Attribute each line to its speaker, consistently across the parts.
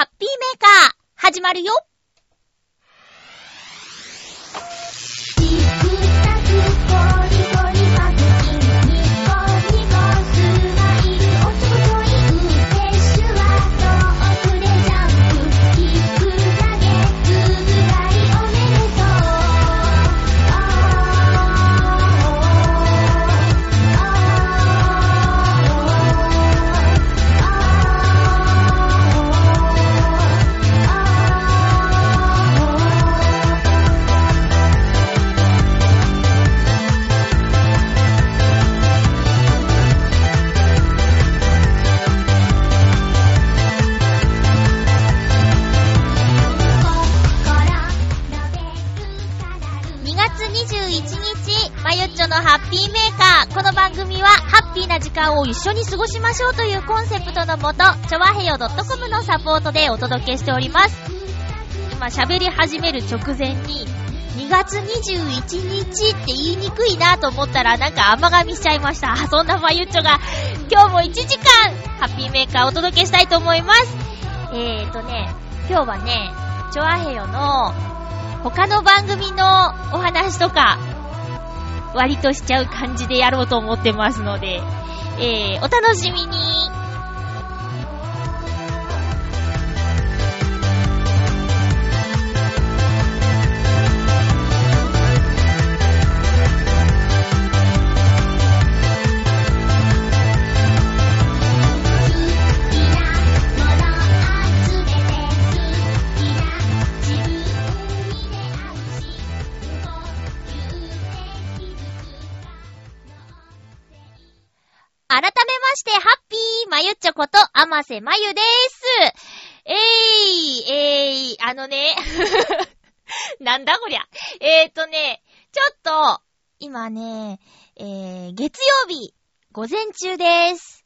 Speaker 1: ハッピーメーカー、始まるよ。番組は、ハッピーな時間を一緒に過ごしましょうというコンセプトのもと、ちょわへよ .com のサポートでお届けしております。今喋り始める直前に、2月21日って言いにくいなと思ったらなんか甘噛みしちゃいました。そんなまゆっちょが、今日も1時間、ハッピーメーカーをお届けしたいと思います。えーとね、今日はね、チョアヘヨの他の番組のお話とか、割としちゃう感じでやろうと思ってますので、えー、お楽しみに。まして、ハッピーまゆっちょこと、あませまゆでーす。えい、えい、あのね、なんだこりゃ。えーとね、ちょっと、今ね、えー、月曜日、午前中です。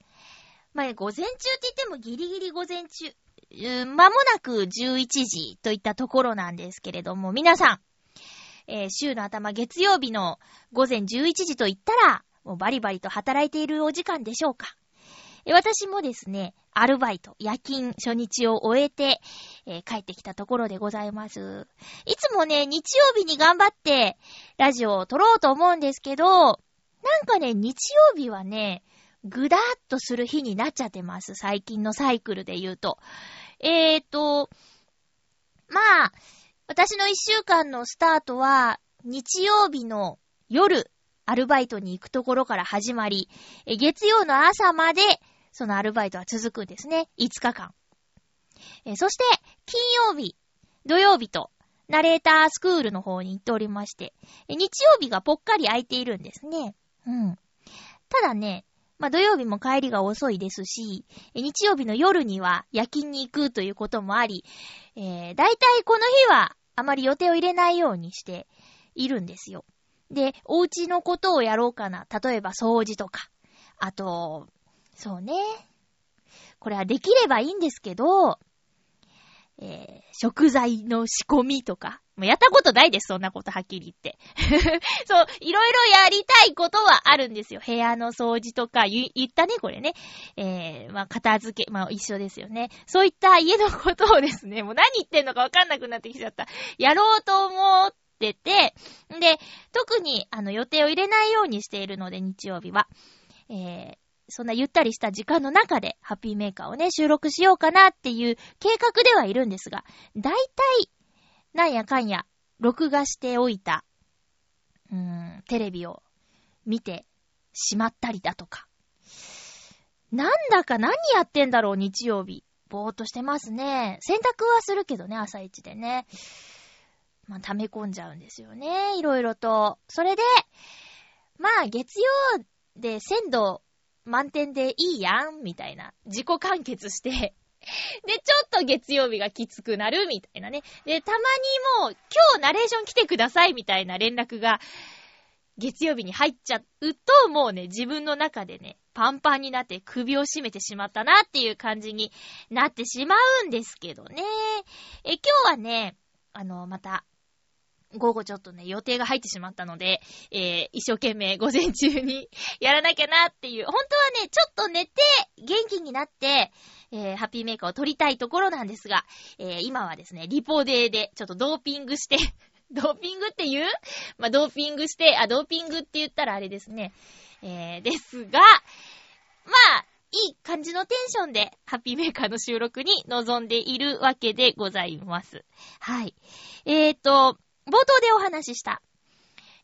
Speaker 1: まあ、午前中って言ってもギリギリ午前中、うん間もなく11時といったところなんですけれども、皆さん、えー週の頭月曜日の午前11時と言ったら、もうバリバリと働いているお時間でしょうか？私もですね、アルバイト、夜勤初日を終えて、えー帰ってきたところでございます。いつもね、日曜日に頑張ってラジオを撮ろうと思うんですけど、なんかね、日曜日はね、ぐだーっとする日になっちゃってます。最近のサイクルで言うと。えーと、まあ、私の一週間のスタートは、日曜日の夜、アルバイトに行くところから始まり、月曜の朝まで、そのアルバイトは続くんですね。5日間。えそして、金曜日、土曜日と、ナレータースクールの方に行っておりまして、日曜日がぽっかり空いているんですね。うん。ただね、まあ土曜日も帰りが遅いですし、日曜日の夜には夜勤に行くということもあり、えー、だいたいこの日はあまり予定を入れないようにしているんですよ。で、お家のことをやろうかな。例えば掃除とか。あと、そうね。これはできればいいんですけど、えー、食材の仕込みとか。もうやったことないです、そんなことはっきり言って。そう、いろいろやりたいことはあるんですよ。部屋の掃除とか、言ったね、これね。えー、まあ、片付け、まあ、一緒ですよね。そういった家のことをですね、もう何言ってんのかわかんなくなってきちゃった。やろうと思ってて、で、特に、あの、予定を入れないようにしているので、日曜日は。えー、そんなゆったりした時間の中で、ハッピーメーカーをね、収録しようかなっていう計画ではいるんですが、だいたい、なんやかんや、録画しておいた、うーん、テレビを見てしまったりだとか。なんだか何やってんだろう、日曜日。ぼーっとしてますね。洗濯はするけどね、朝一でね。まあ、溜め込んじゃうんですよね。いろいろと。それで、まあ、月曜で鮮度満点でいいやん、みたいな。自己完結して。で、ちょっと月曜日がきつくなる、みたいなね。で、たまにもう、今日ナレーション来てください、みたいな連絡が、月曜日に入っちゃうと、もうね、自分の中でね、パンパンになって首を絞めてしまったなっていう感じになってしまうんですけどね。え、今日はね、あの、また、午後ちょっとね、予定が入ってしまったので、えー、一生懸命午前中に やらなきゃなっていう、本当はね、ちょっと寝て、元気になって、えー、ハッピーメーカーを取りたいところなんですが、えー、今はですね、リポデーで、ちょっとドーピングして ドーピングって言う？まあ、ドーピングして、あ、ドーピングって言ったらあれですね。えー、ですが、まあ、いい感じのテンションで、ハッピーメーカーの収録に臨んでいるわけでございます。はい。えーと、冒頭でお話しした、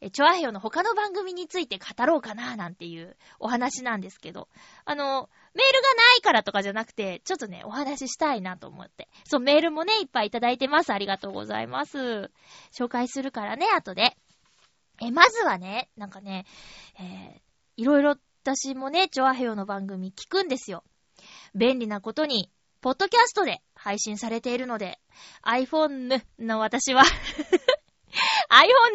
Speaker 1: え、チョアヘヨの他の番組について語ろうかな、なんていうお話なんですけど、あの、メールがないからとかじゃなくて、ちょっとね、お話ししたいなと思って。そう、メールもね、いっぱいいただいてます。ありがとうございます。紹介するからね、後で。え、まずはね、なんかね、えー、いろいろ私もね、チョアヘヨの番組聞くんですよ。便利なことに、ポッドキャストで配信されているので、iPhone の私は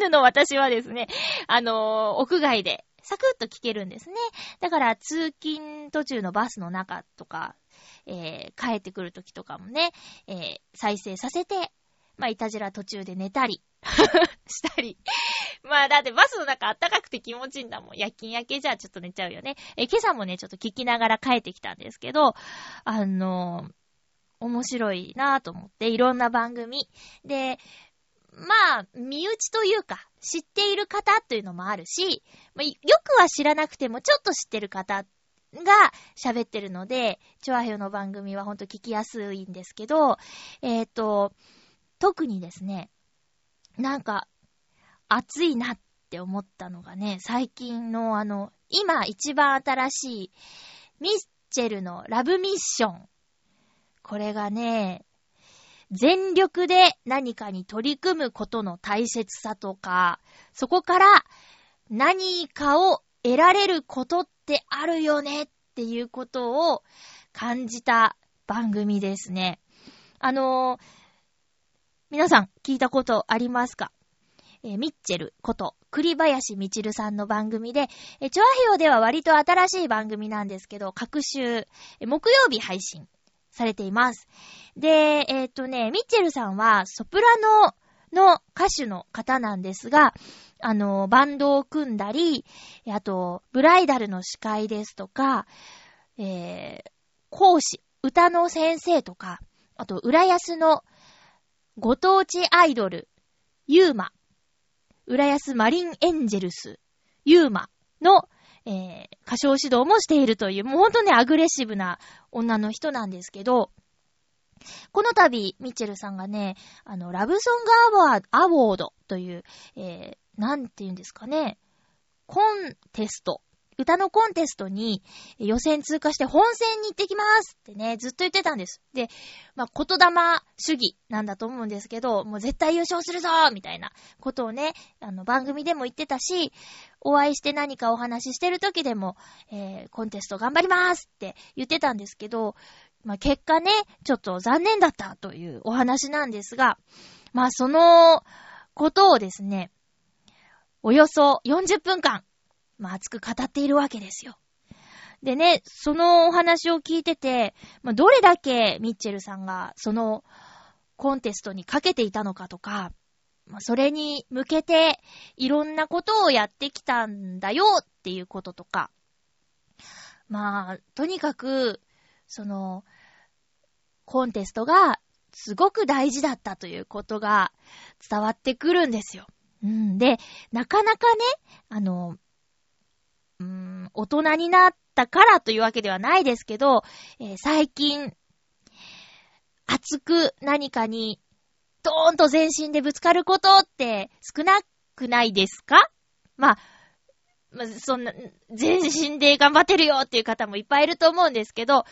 Speaker 1: iPhone の私はですね、あのー、屋外でサクッと聞けるんですね。だから、通勤途中のバスの中とか、えー、帰ってくる時とかもね、えー、再生させて、まあ、いたじら途中で寝たり したりまあだってバスの中あったかくて気持ちいいんだもん。夜勤明けじゃちょっと寝ちゃうよね。え、今朝もね、ちょっと聞きながら帰ってきたんですけど、あのー、面白いなぁと思って、いろんな番組。で、まあ、身内というか、知っている方というのもあるし、まあ、よくは知らなくてもちょっと知ってる方が喋ってるので、チョアヘヨの番組はほんと聞きやすいんですけど、えっ、ー、と、特にですね、なんか、熱いなって思ったのがね、最近のあの、今一番新しいミッチェルのラブミッション。これがね、全力で何かに取り組むことの大切さとか、そこから何かを得られることってあるよねっていうことを感じた番組ですね。あのー、皆さん聞いたことありますか？えミッチェルこと、栗林みちるさんの番組で、えチョアヘヨでは割と新しい番組なんですけど、各週、木曜日配信されています。で、えっ、とね、ミッチェルさんはソプラノの歌手の方なんですが、あの、バンドを組んだり、あと、ブライダルの司会ですとか、えー、講師、歌の先生とか、あと、浦安のご当地アイドル、ユーマ浦安マリンエンジェルス、ユーマの、えー、歌唱指導もしているという、もうほんとね、アグレッシブな女の人なんですけど、この度、ミッチェルさんがね、あの、ラブソングアワーアワードという、えー、なんて言うんですかね、コンテスト歌のコンテストに予選通過して本戦に行ってきますってね、ずっと言ってたんです。で、まあ、言霊主義なんだと思うんですけど、もう絶対優勝するぞみたいなことをね、あの、番組でも言ってたし、お会いして何かお話ししてる時でも、えー、コンテスト頑張りますって言ってたんですけど、まあ、結果ね、ちょっと残念だったというお話なんですが、まあ、そのことをですね、およそ40分間まあ、熱く語っているわけですよ。でね、そのお話を聞いてて、まあ、どれだけミッチェルさんがそのコンテストにかけていたのかとか、まあ、それに向けていろんなことをやってきたんだよっていうこととか、まあ、とにかく、その、コンテストがすごく大事だったということが伝わってくるんですよ。うん。で、なかなかね、あの、うーん、大人になったからというわけではないですけど、えー、最近、熱く何かに、ドーンと全身でぶつかることって少なくないですか？まあ、まあ、そんな、全身で頑張ってるよっていう方もいっぱいいると思うんですけど、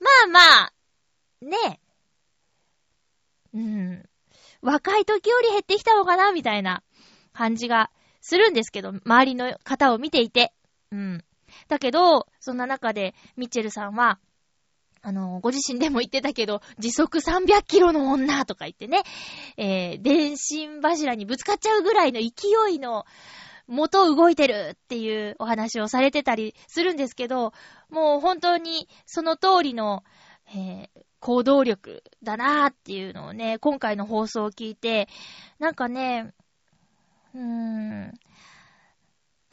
Speaker 1: まあまあ、ねえ。うん。若い時より減ってきたのかなみたいな感じがするんですけど、周りの方を見ていて。うん。だけど、そんな中で、ミッチェルさんは、あの、ご自身でも言ってたけど、時速300キロの女とか言ってね、えー、電信柱にぶつかっちゃうぐらいの勢いの元動いてるっていうお話をされてたりするんですけど、もう本当にその通りの、えー、行動力だなーっていうのをね、今回の放送を聞いて、なんかね、うーん。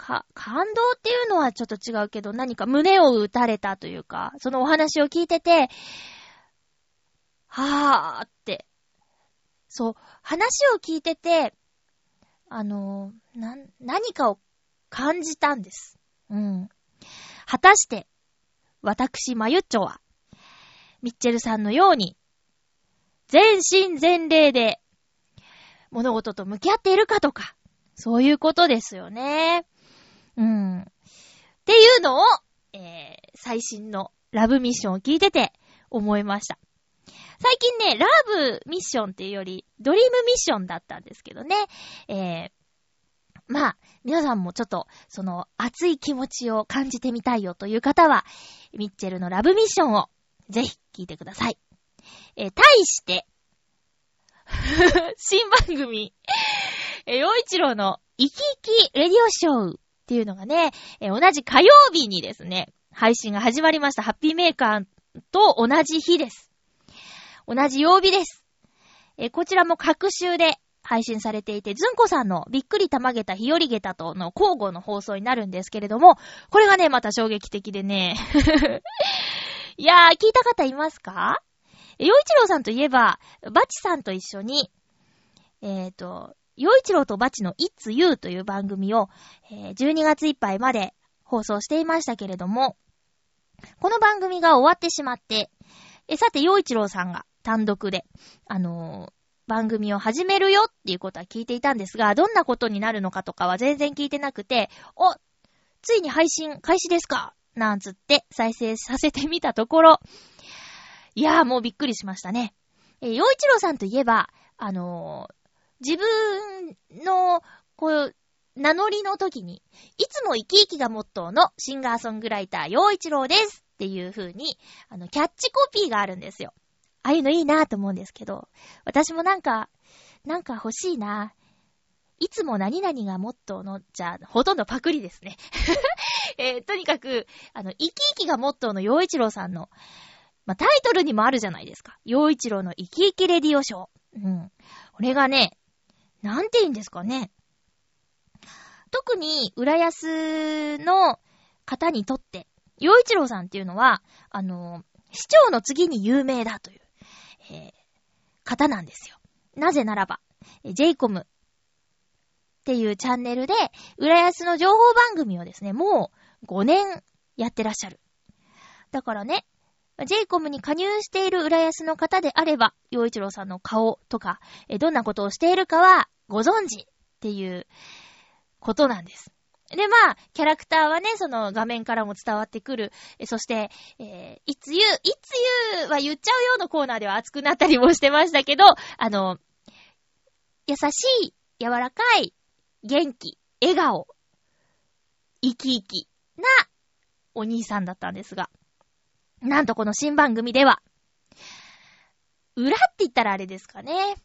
Speaker 1: か、感動っていうのはちょっと違うけど、何か胸を打たれたというか、そのお話を聞いてて、はぁーって、そう、話を聞いてて、あの、な、何かを感じたんです。うん。果たして、私、まゆっちょは、ミッチェルさんのように、全身全霊で、物事と向き合っているかとか、そういうことですよね。うん。っていうのを、えー、最新のラブミッションを聞いてて思いました。最近ね、ラブミッションっていうより、ドリームミッションだったんですけどね。えー、まあ、皆さんもちょっと、その、熱い気持ちを感じてみたいよという方は、ミッチェルのラブミッションを、ぜひ聞いてください。えー、対して、新番組、えー、洋一郎の生き生きレディオショーっていうのがね、えー、同じ火曜日にですね、配信が始まりました。ハッピーメーカーと同じ日です。同じ曜日です。えー、こちらも各週で配信されていて、ずんこさんのびっくりたまげた日和げたとの交互の放送になるんですけれども、これがね、また衝撃的でね。いやー、聞いた方いますか？洋一郎さんといえば、バチさんと一緒に、えっ、ー、と、洋一郎とバチの It's You という番組を、えー、12月いっぱいまで放送していましたけれども、この番組が終わってしまって、えさて、洋一郎さんが単独で、あのー、番組を始めるよっていうことは聞いていたんですが、どんなことになるのかとかは全然聞いてなくて、おついに配信開始ですかなんつって再生させてみたところ、いやーもうびっくりしましたね。えー、洋一郎さんといえば、あのー、自分の、こう、名乗りの時に、いつも生き生きがモットーのシンガーソングライター、洋一郎ですっていう風に、あの、キャッチコピーがあるんですよ。ああいうのいいなぁと思うんですけど、私もなんか、なんか欲しいなぁ。いつも何々がモットーの、じゃあ、ほとんどパクリですね。えー、とにかく、あの、生き生きがモットーの洋一郎さんの、まあ、タイトルにもあるじゃないですか。洋一郎の生き生きレディオショー。うん。これがね、なんて言うんですかね。特に、浦安の方にとって、洋一郎さんっていうのは、あの、市長の次に有名だという、えー、方なんですよ。なぜならば、ジェイコムっていうチャンネルで、浦安の情報番組をですね、もう5年やってらっしゃる。だからね、j イコムに加入している浦安の方であれば、洋一郎さんの顔とか、どんなことをしているかはご存知っていうことなんです。で、まあ、キャラクターはね、その画面からも伝わってくる。そして、えー、いつゆ、いつゆは言っちゃうようなコーナーでは熱くなったりもしてましたけど、あの、優しい、柔らかい、元気、笑顔、生き生きなお兄さんだったんですが。なんとこの新番組では、裏って言ったらあれですかね。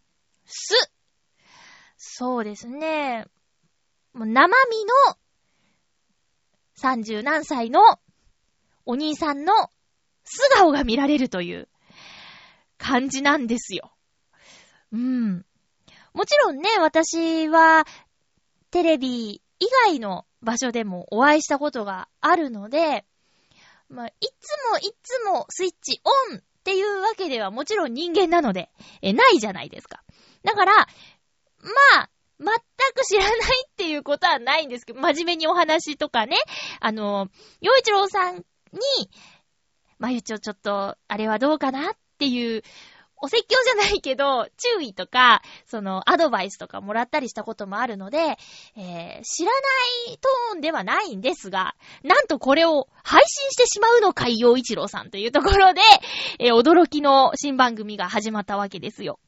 Speaker 1: す。そうですね。もう生身の三十何歳のお兄さんの素顔が見られるという感じなんですよ。うん。もちろんね、私はテレビ以外の場所でもお会いしたことがあるので、まあ、いつもいつもスイッチオンっていうわけではもちろん人間なので、え、ないじゃないですか。だから、まあ、全く知らないっていうことはないんですけど、真面目にお話とかね、あの、洋一郎さんに、まゆちょちょっと、あれはどうかなっていうお説教じゃないけど、注意とか、その、アドバイスとかもらったりしたこともあるので、えー、知らないトーンではないんですが、なんとこれを配信してしまうのか、洋一郎さんというところで、えー、驚きの新番組が始まったわけですよ。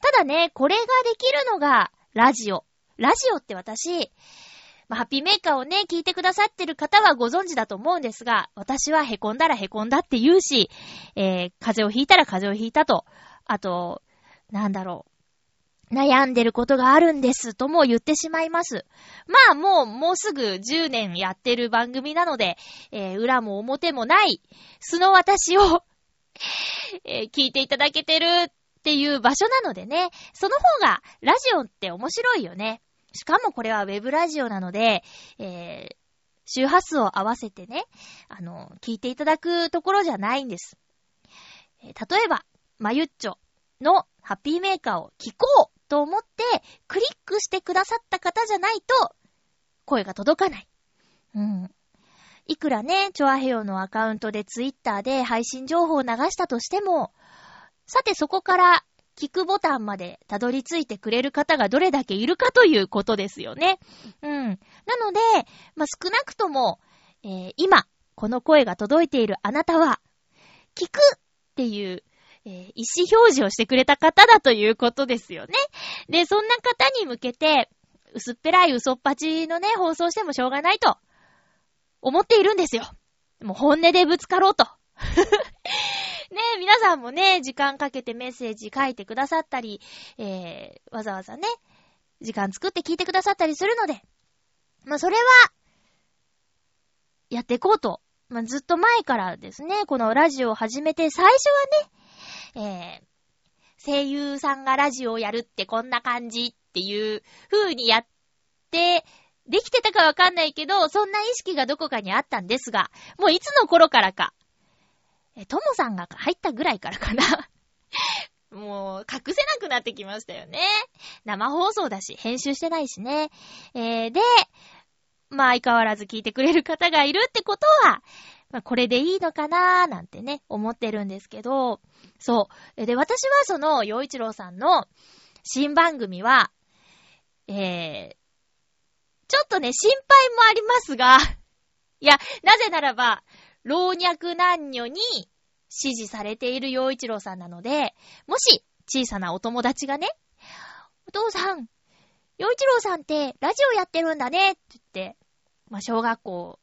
Speaker 1: ただね、これができるのが、ラジオ。ラジオって私、まあ、ハッピーメーカーをね、聞いてくださってる方はご存知だと思うんですが、私は凹んだら凹んだって言うし、えー、風邪をひいたら風邪をひいたと、あと、なんだろう。悩んでることがあるんですとも言ってしまいます。まあもう、もうすぐ10年やってる番組なので、えー、裏も表もない素の私をえー、聞いていただけてるっていう場所なのでね、その方がラジオって面白いよね。しかもこれはウェブラジオなので、えー、周波数を合わせてね、あの、聞いていただくところじゃないんです。えー、例えば、まゆっちょのハッピーメーカーを聞こうと思って、クリックしてくださった方じゃないと、声が届かない。うん。いくらね、チョアヘヨのアカウントでツイッターで配信情報を流したとしても、さてそこから聞くボタンまでたどり着いてくれる方がどれだけいるかということですよね。うん。なので、まあ、少なくとも、えー、今、この声が届いているあなたは、聞くっていう、えー、意思表示をしてくれた方だということですよね。で、そんな方に向けて、薄っぺらい嘘っぱちのね、放送してもしょうがないと、思っているんですよ。もう本音でぶつかろうと。ねえ、皆さんもね、時間かけてメッセージ書いてくださったり、えー、わざわざね、時間作って聞いてくださったりするので、まあ、それは、やっていこうと。まあ、ずっと前からですね、このラジオを始めて、最初はね、えー、声優さんがラジオをやるってこんな感じっていう風にやって、できてたかわかんないけど、そんな意識がどこかにあったんですが、もういつの頃からか、え、ともさんが入ったぐらいからかな。もう、隠せなくなってきましたよね。生放送だし、編集してないしね。えー、で、まあ相変わらず聞いてくれる方がいるってことは、まあこれでいいのかなーなんてね、思ってるんですけど、そう。で、私はその、洋一郎さんの新番組は、えー、ちょっとね、心配もありますが、いや、なぜならば、老若男女に支持されている洋一郎さんなので、もし小さなお友達がね、お父さん、洋一郎さんってラジオやってるんだねって言って、まあ、小学校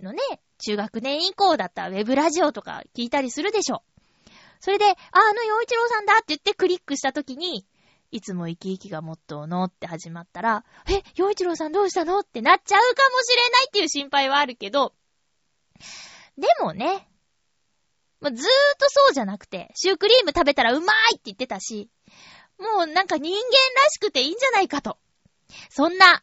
Speaker 1: のね、中学年以降だったらウェブラジオとか聞いたりするでしょ。それで、あ、あの洋一郎さんだって言ってクリックした時に、いつも生き生きがモットーのって始まったら、え、洋一郎さんどうしたのってなっちゃうかもしれないっていう心配はあるけど、でもね、ま、ずーっとそうじゃなくて、シュークリーム食べたらうまいって言ってたし、もうなんか人間らしくていいんじゃないかと。そんな、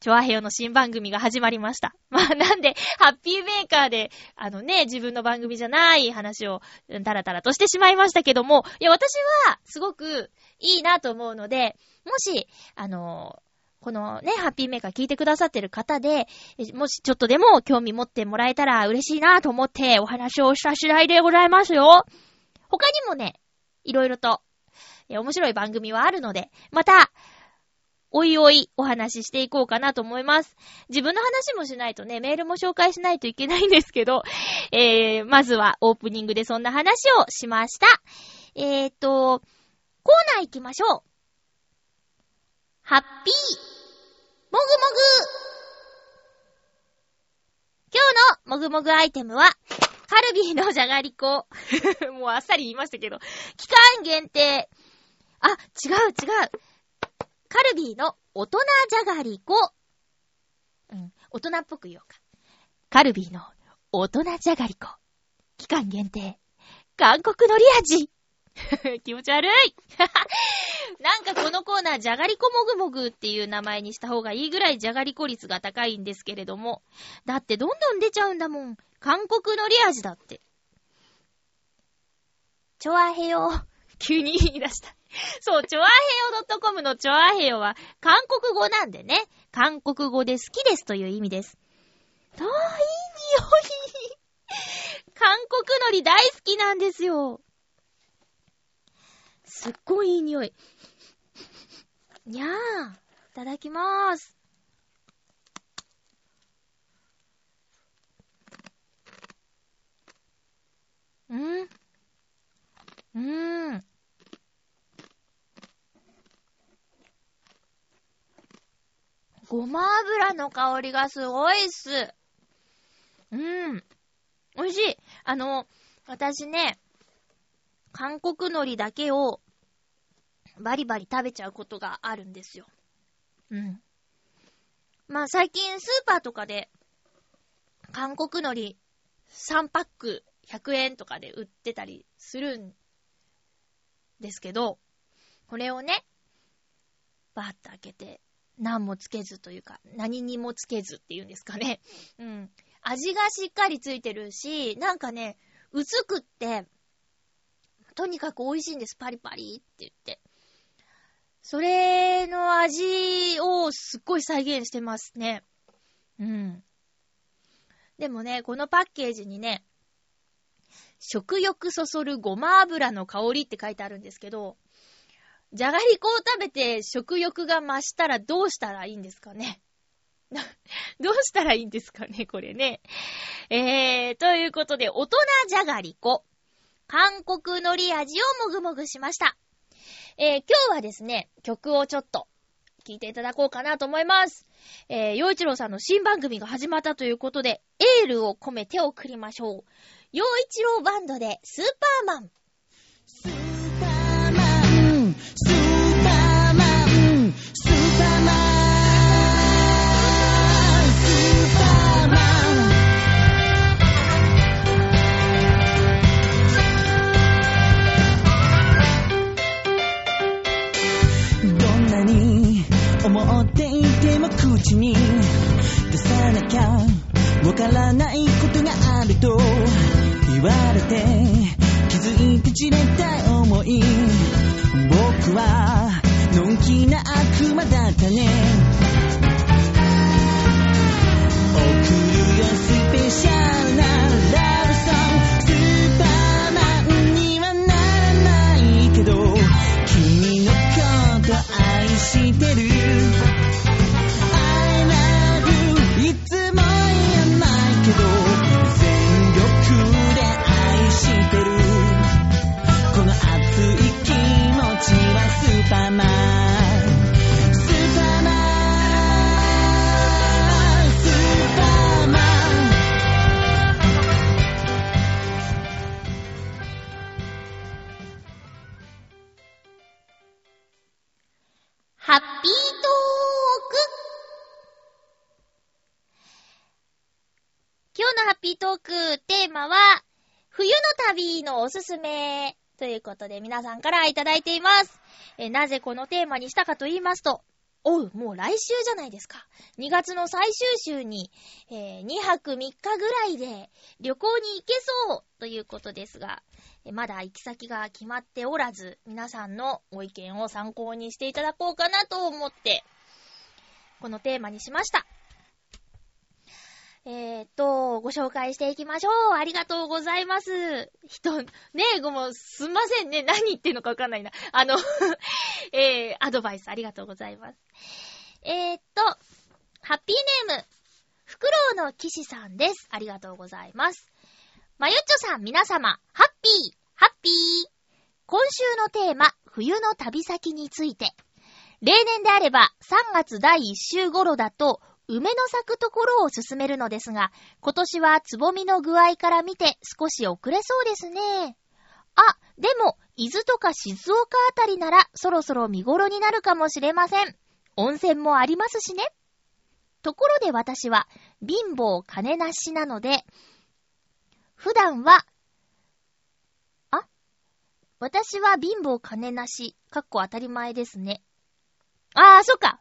Speaker 1: チョアヘヨの新番組が始まりました。まあなんで、ハッピーメーカーで、あのね、自分の番組じゃない話を、タラタラとしてしまいましたけども、いや、私は、すごくいいなと思うので、もし、あの、このね、ハッピーメーカー聞いてくださってる方で、もしちょっとでも興味持ってもらえたら嬉しいなと思ってお話をした次第でございますよ。他にもね、いろいろと、面白い番組はあるので、また、おいおいお話ししていこうかなと思います。自分の話もしないとね、メールも紹介しないといけないんですけど、えー、まずはオープニングでそんな話をしました。えーと、コーナー行きましょう。ハッピーもぐもぐ今日のもぐもぐアイテムは、カルビーのじゃがりこ。もうあっさり言いましたけど。期間限定。あ、違う違う。カルビーの大人じゃがりこ。うん、大人っぽく言おうか。カルビーの大人じゃがりこ。期間限定。韓国のり味。気持ち悪い なんかこのコーナー、じゃがりこもぐもぐっていう名前にした方がいいぐらいじゃがりこ率が高いんですけれども。だってどんどん出ちゃうんだもん。韓国のり味だって。チョアヘヨ。急に言い出した。そう、チョアヘヨ .com のチョアヘヨは韓国語なんでね。韓国語で好きですという意味です。ああ、いい匂い。韓国のり大好きなんですよ。すっごいいい匂い。にゃー。いただきまーす。んうーん。ごま油の香りがすごいっす。うん。美味しい。あの、私ね、韓国海苔だけをバリバリ食べちゃうことがあるんですよ。うん。まあ最近スーパーとかで、韓国海苔3パック100円とかで売ってたりするんですけど、これをね、バーッと開けて何もつけずというか、何にもつけずっていうんですかね。うん。味がしっかりついてるし、なんかね、薄くって、とにかく美味しいんです。パリパリって言って。それの味をすっごい再現してますね。うん。でもね、このパッケージにね、食欲そそるごま油の香りって書いてあるんですけど、じゃがりこを食べて食欲が増したらどうしたらいいんですかね？どうしたらいいんですかねこれね。えー、ということで、大人じゃがりこ。韓国海苔味をもぐもぐしました。えー、今日はですね、曲をちょっと聞いていただこうかなと思います。えー、洋一郎さんの新番組が始まったということで、エールを込めて送りましょう。洋一郎バンドでスーパーマン。ても口に出さなきゃわからないことがあると言われて気づいてじれた思い。僕はのんきな悪魔だったね。ッピートーク、テーマは、冬のおすすめということで皆さんからいただいています。えなぜこのテーマにしたかと言いますと、おう、もう来週じゃないですか。2月の最終週に、えー、2泊3日ぐらいで旅行に行けそうということですが、えまだ行き先が決まっておらず、皆さんのご意見を参考にしていただこうかなと思って、このテーマにしました。えー、っと、ご紹介していきましょう。ありがとうございます。人、ねえ、ごも、すんませんね。何言ってんのかわかんないな。あの えー、アドバイスありがとうございます。えー、っと、ハッピーネーム、フクロウの騎士さんです。ありがとうございます。まゆっちょさん、皆様、ハッピー、ハッピー。今週のテーマ、冬の旅先について。例年であれば、3月第1週頃だと、梅の咲くところを進めるのですが、今年はつぼみの具合から見て少し遅れそうですね。あ、でも、伊豆とか静岡あたりならそろそろ見頃になるかもしれません。温泉もありますしね。ところで私は貧乏金なしなので、普段は、あ私は貧乏金なし、かっこ当たり前ですね。ああ、そっか。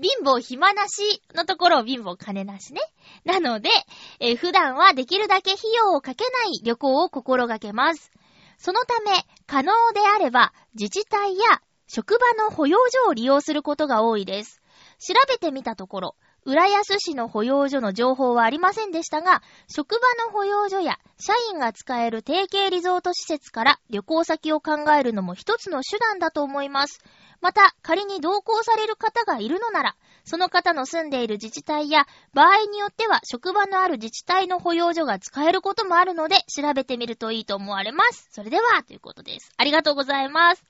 Speaker 1: 貧乏暇なしのところを貧乏金なしね。なので、えー、普段はできるだけ費用をかけない旅行を心がけます。そのため、可能であれば、自治体や職場の保養所を利用することが多いです。調べてみたところ、浦安市の保養所の情報はありませんでしたが、職場の保養所や社員が使える提携リゾート施設から旅行先を考えるのも一つの手段だと思います。また、仮に同行される方がいるのなら、その方の住んでいる自治体や、場合によっては職場のある自治体の保養所が使えることもあるので、調べてみるといいと思われます。それでは、ということです。ありがとうございます。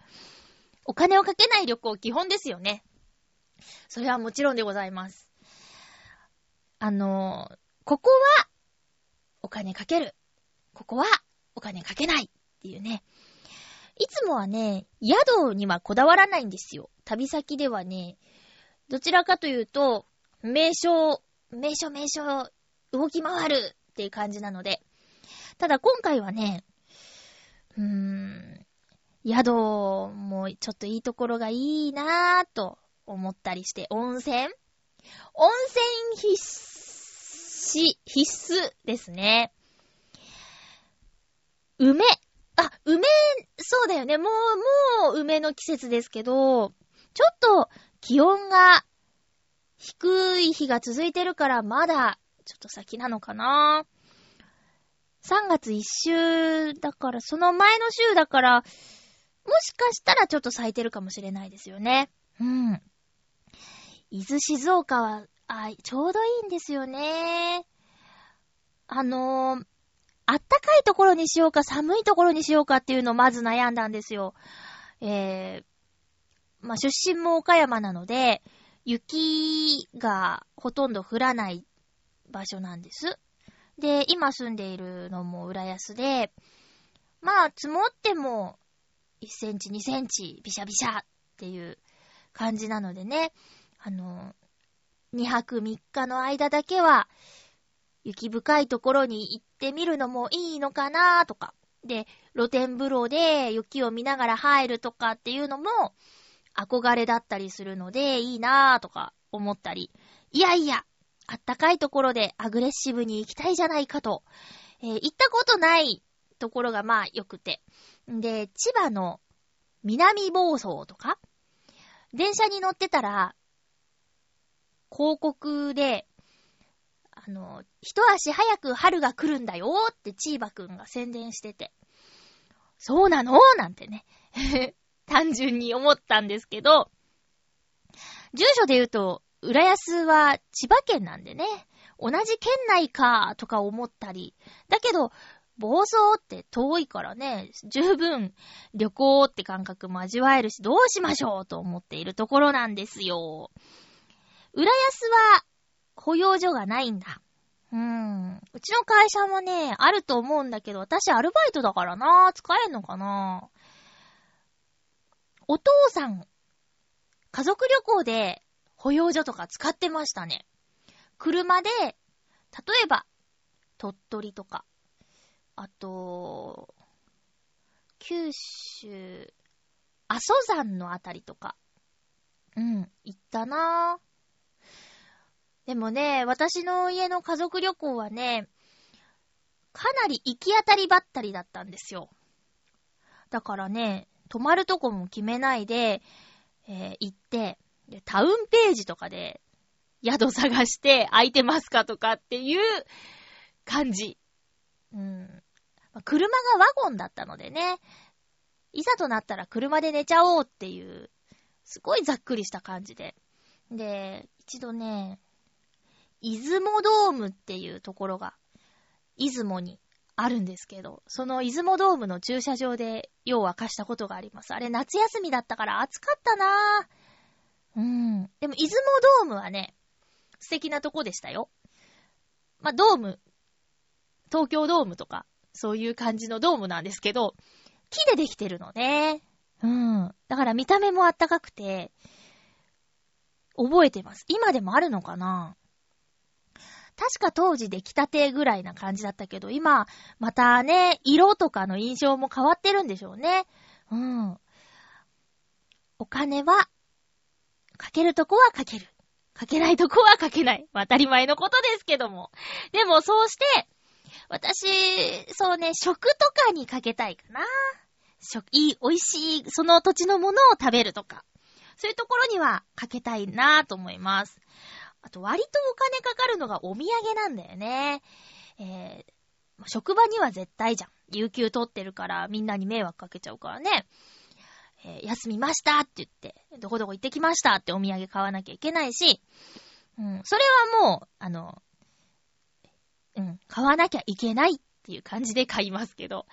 Speaker 1: お金をかけない旅行、基本ですよね。それはもちろんでございます。あのここは、お金かける。ここは、お金かけないっていうね。いつもはね、宿にはこだわらないんですよ。旅先ではね、どちらかというと、名所、名所名所、動き回るっていう感じなので。ただ今回はね、うーん、宿もちょっといいところがいいなぁと思ったりして、温泉？温泉必須、必須ですね。梅。あ、梅、そうだよね。もう、もう梅の季節ですけど、ちょっと気温が低い日が続いてるからまだちょっと先なのかな。3月1週だから、その前の週だから、もしかしたらちょっと咲いてるかもしれないですよね。うん。伊豆静岡は、あ、ちょうどいいんですよね。あのー、あったかいところにしようか寒いところにしようかっていうのをまず悩んだんですよ。えー、まあ、出身も岡山なので、雪がほとんど降らない場所なんです。で、今住んでいるのも浦安で、まあ、積もっても1センチ、2センチ、ビシャビシャっていう感じなのでね、あの、2泊3日の間だけは、雪深いところに行ってみるのもいいのかなとか、で、露天風呂で雪を見ながら入るとかっていうのも、憧れだったりするので、いいなぁとか思ったり、いやいや、あったかいところでアグレッシブに行きたいじゃないかと、えー、行ったことないところがまあ良くて。で、千葉の南房総とか、電車に乗ってたら、広告で、あの、一足早く春が来るんだよーってチーバくんが宣伝してて。そうなの？ーなんてね。単純に思ったんですけど、住所で言うと、浦安は千葉県なんでね、同じ県内かーとか思ったり、だけど、暴走って遠いからね、十分旅行って感覚も味わえるし、どうしましょうと思っているところなんですよ。浦安は保養所がないんだ。うーん。うちの会社もね、あると思うんだけど、私アルバイトだからな、使えんのかなお父さん、家族旅行で保養所とか使ってましたね。車で、例えば、鳥取とか、あと、九州、阿蘇山のあたりとか、うん、行ったなぁ。でもね、私の家の家族旅行はね、かなり行き当たりばったりだったんですよ。だからね、泊まるとこも決めないで、えー、行って、で、タウンページとかで宿探して空いてますかとかっていう感じ。うん。車がワゴンだったのでね、いざとなったら車で寝ちゃおうっていう、すごいざっくりした感じで。で、一度ね、出雲ドームっていうところが、出雲にあるんですけど、その出雲ドームの駐車場で用を明かしたことがあります。あれ夏休みだったから暑かったなぁ。うん。でも、出雲ドームはね、素敵なとこでしたよ。まあ、ドーム、東京ドームとか、そういう感じのドームなんですけど、木でできてるのね。うん。だから見た目もあったかくて、覚えてます。今でもあるのかな？確か当時出来たてぐらいな感じだったけど、今、またね、色とかの印象も変わってるんでしょうね。うん。お金はかけるとこはかける。かけないとこはかけない。当たり前のことですけども。でもそうして、私、そうね、食とかにかけたいかな。食、いい、美味しい、その土地のものを食べるとか。そういうところにはかけたいなぁと思います。あと、割とお金かかるのがお土産なんだよね。えー、職場には絶対じゃん。有給取ってるからみんなに迷惑かけちゃうからね。えー、休みましたって言って、どこどこ行ってきましたってお土産買わなきゃいけないし、うん、それはもう、あの、うん、買わなきゃいけないっていう感じで買いますけど。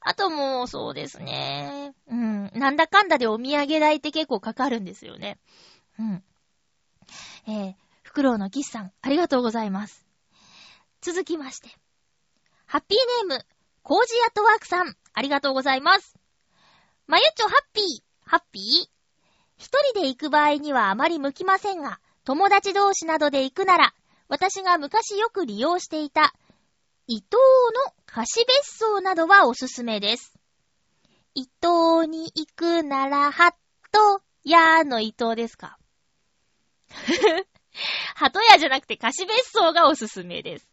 Speaker 1: あともう、そうですね。うん、なんだかんだでお土産代って結構かかるんですよね。うん。えー、フクロウのキスさん、ありがとうございます。続きまして。ハッピーネーム、コージアットワークさん、ありがとうございます。まゆちょハッピー、ハッピー？一人で行く場合にはあまり向きませんが、友達同士などで行くなら、私が昔よく利用していた、伊東の貸別荘などはおすすめです。伊東に行くなら、はっと、やーの伊東ですか？鳩屋じゃなくて貸別荘がおすすめです。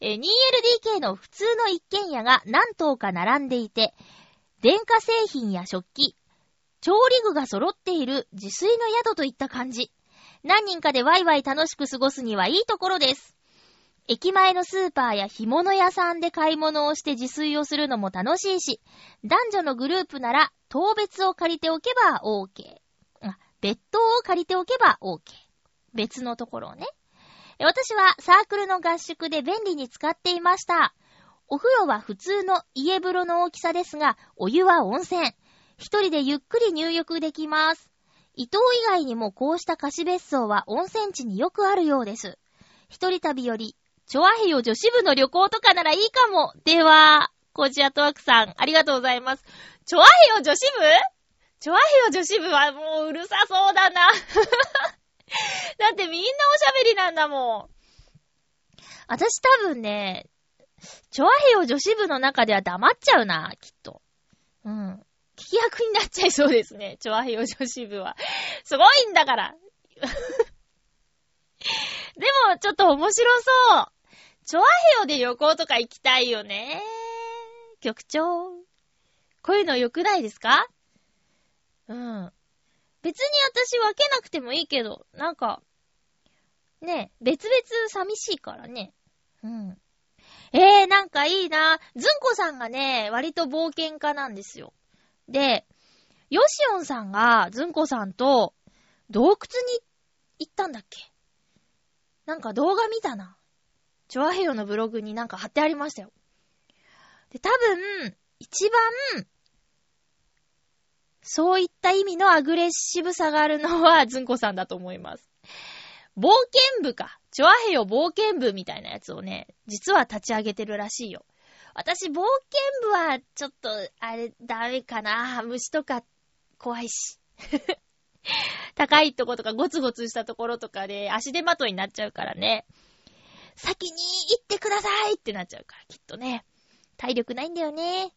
Speaker 1: えー 2LDK の普通の一軒家が何棟か並んでいて、電化製品や食器、調理具が揃っている自炊の宿といった感じ。何人かでワイワイ楽しく過ごすにはいいところです。駅前のスーパーや干物屋さんで買い物をして自炊をするのも楽しいし、男女のグループなら当別を借りておけば OK。あ別当を借りておけば OK。別のところをね。私はサークルの合宿で便利に使っていました。お風呂は普通の家風呂の大きさですが、お湯は温泉。一人でゆっくり入浴できます。伊東以外にもこうした貸別荘は温泉地によくあるようです。一人旅より、チョアヘヨ女子部の旅行とかならいいかも。では、コジアトワークさん、ありがとうございます。チョアヘヨ女子部？チョアヘヨ女子部はもううるさそうだな。だってみんなおしゃべりなんだもん。私多分ね、チョアヘヨ女子部の中では黙っちゃうな、きっと。うん。聞き役になっちゃいそうですね、チョアヘヨ女子部は。すごいんだから。でも、ちょっと面白そう。チョアヘヨで旅行とか行きたいよね。局長。こういうの良くないですか？うん。別に私分けなくてもいいけど、なんか、ね、別々寂しいからね。うん。えー、なんかいいな。ずんこさんがね、割と冒険家なんですよ。で、ヨシオンさんがずんこさんと洞窟に行ったんだっけ？なんか動画見たな。チョアヘヨのブログになんか貼ってありましたよ。で、多分、一番、そういった意味のアグレッシブさがあるのは、ずんこさんだと思います。冒険部か。チョアヘヨ冒険部みたいなやつをね、実は立ち上げてるらしいよ。私、冒険部は、ちょっと、あれ、ダメかな。虫とか、怖いし。高いとことかゴツゴツしたところとかで足手まといになっちゃうからね。先に行ってくださいってなっちゃうから、きっとね。体力ないんだよね。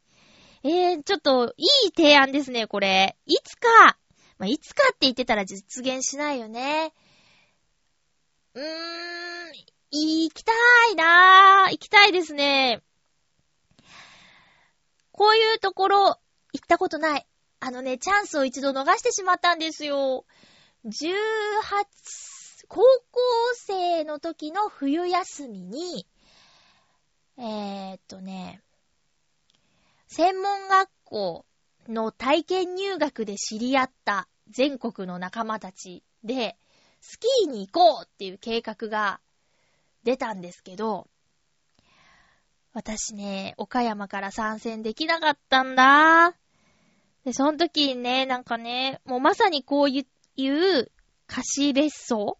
Speaker 1: えー、ちょっと、いい提案ですね、これ。いつか、まあ、いつかって言ってたら実現しないよね。うーん、行きたいなぁ。行きたいですね。こういうところ、行ったことない。あのね、チャンスを一度逃してしまったんですよ。18、高校生の時の冬休みに、えー、っとね、専門学校の体験入学で知り合った全国の仲間たちで、スキーに行こうっていう計画が出たんですけど、私ね、岡山から参戦できなかったんだ。で、その時ね、なんかね、もうまさにこういう貸別荘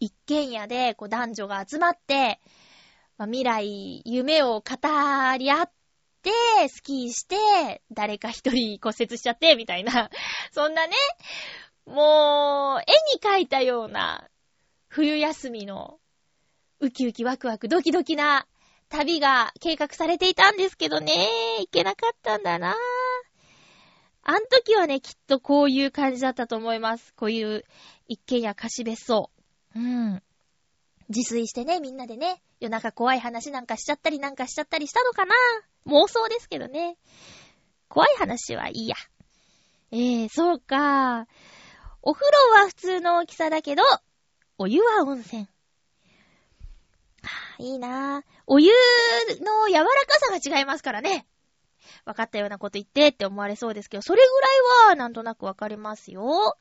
Speaker 1: 一軒家でこう男女が集まって、まあ、未来、夢を語り合って、スキーして、誰か一人骨折しちゃって、みたいな、そんなね、もう、絵に描いたような、冬休みの、ウキウキワクワクドキドキな旅が計画されていたんですけどね、行けなかったんだなぁあん時はね、きっとこういう感じだったと思います。こういう一軒家貸し別荘。うん。自炊してね、みんなでね、夜中怖い話なんかしちゃったりなんかしちゃったりしたのかな？妄想ですけどね。怖い話はいいや。えー、そうか。お風呂は普通の大きさだけど、お湯は温泉。はあ、いいなお湯の柔らかさが違いますからね。分かったようなこと言ってって思われそうですけど、それぐらいはなんとなくわかりますよ。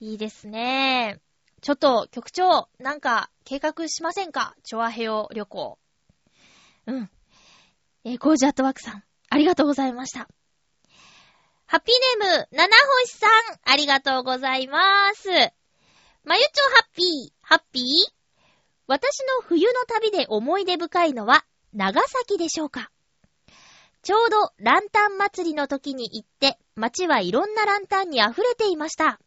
Speaker 1: いいですね。ちょっと、局長、なんか、計画しませんか？チョアヘヨ旅行。うん。えー、コージアットワークさん、ありがとうございました。ハッピーネーム、七星さん、ありがとうございます。まゆちょハッピー、ハッピー？私の冬の旅で思い出深いのは、長崎でしょうか？ちょうどランタン祭りの時に行って、街はいろんなランタンに溢れていました。